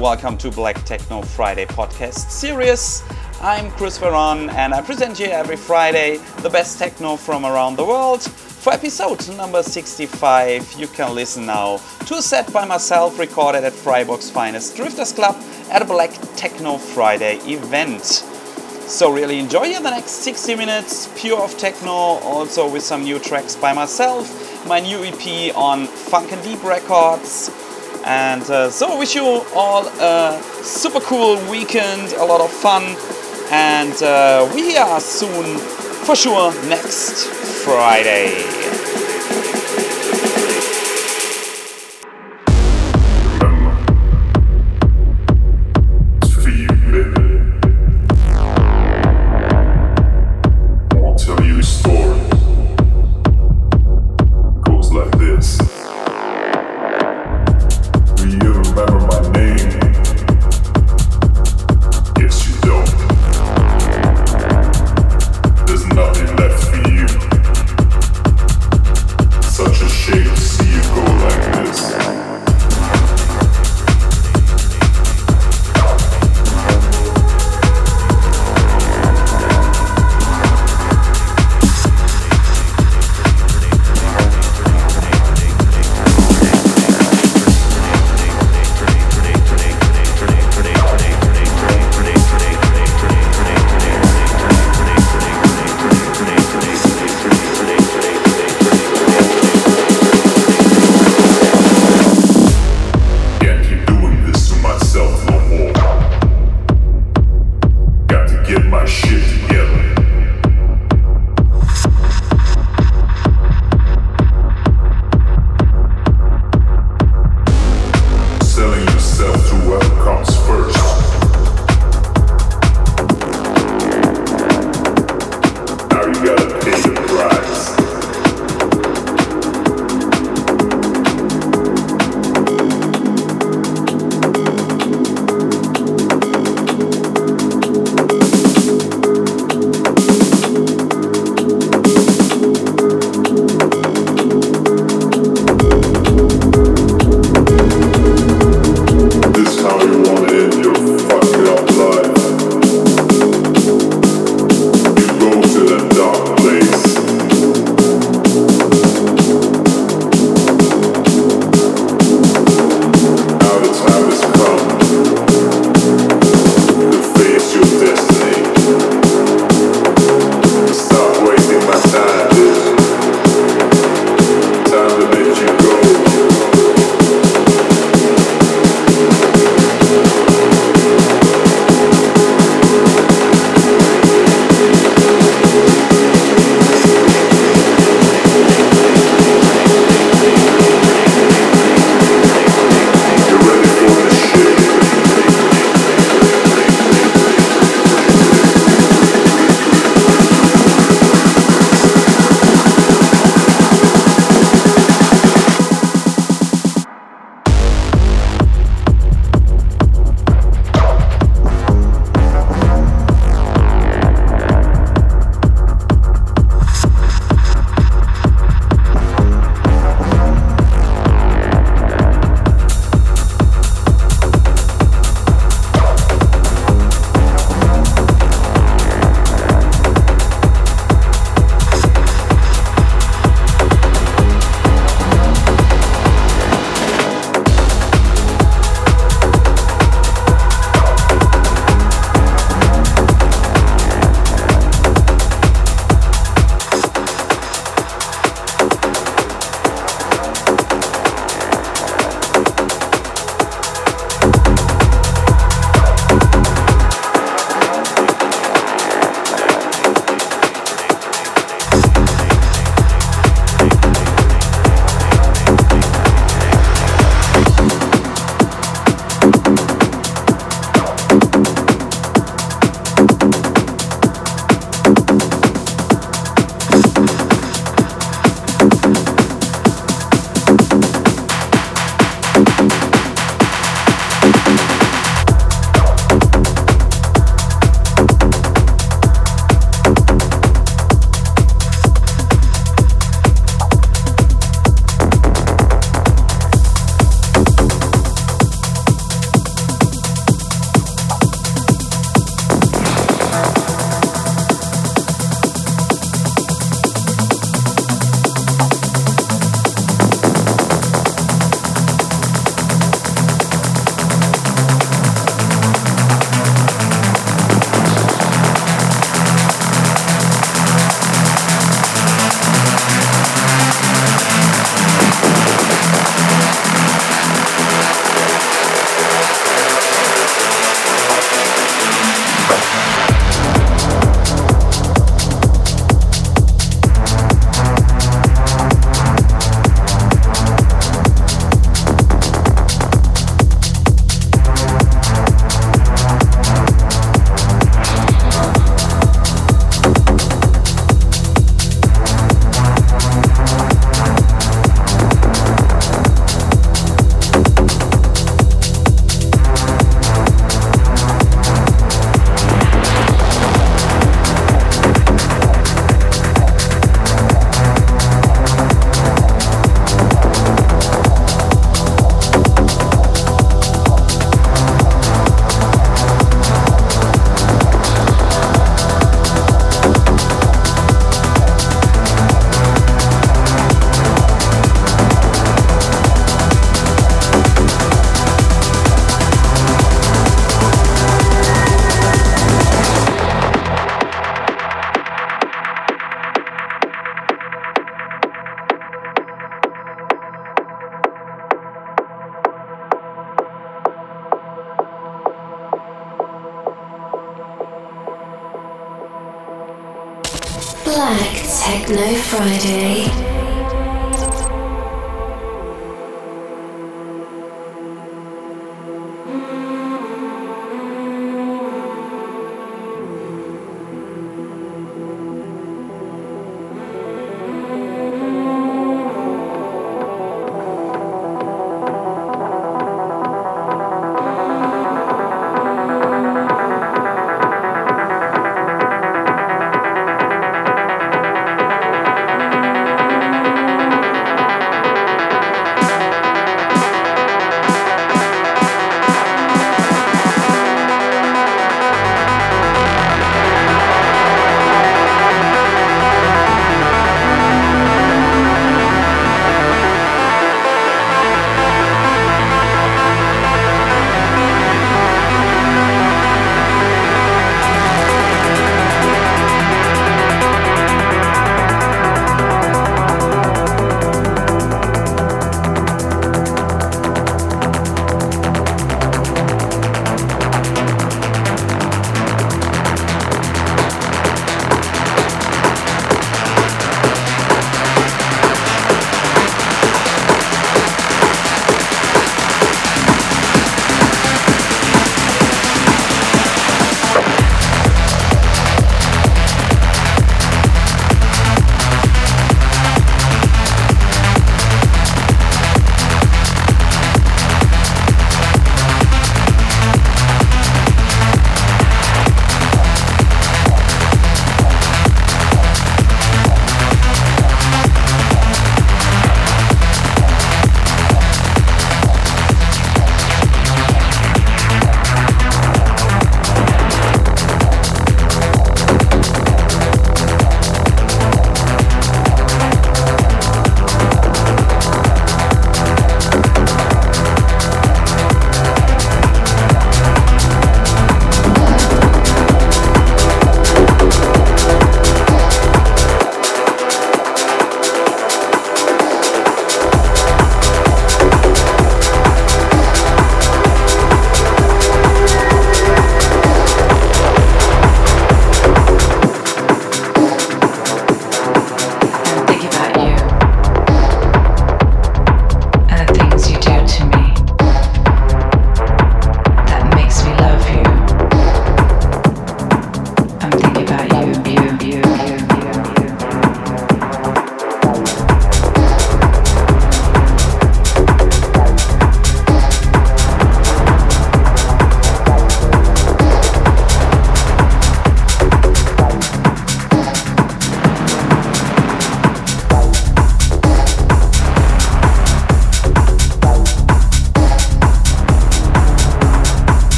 Welcome to Black Techno Friday podcast series. I'm Chris Veron and I present you every Friday the best techno from around the world. For episode number 65, you can listen now to a set by myself recorded at Freiburg's finest Drifters Club at a Black Techno Friday event. So really enjoy the next 60 minutes, pure of techno, also with some new tracks by myself, my new EP on Funk and Deep Records, and uh, so, wish you all a super cool weekend, a lot of fun, and uh, we are soon for sure next Friday. Friday.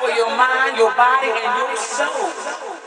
for your mind, your body, and your soul.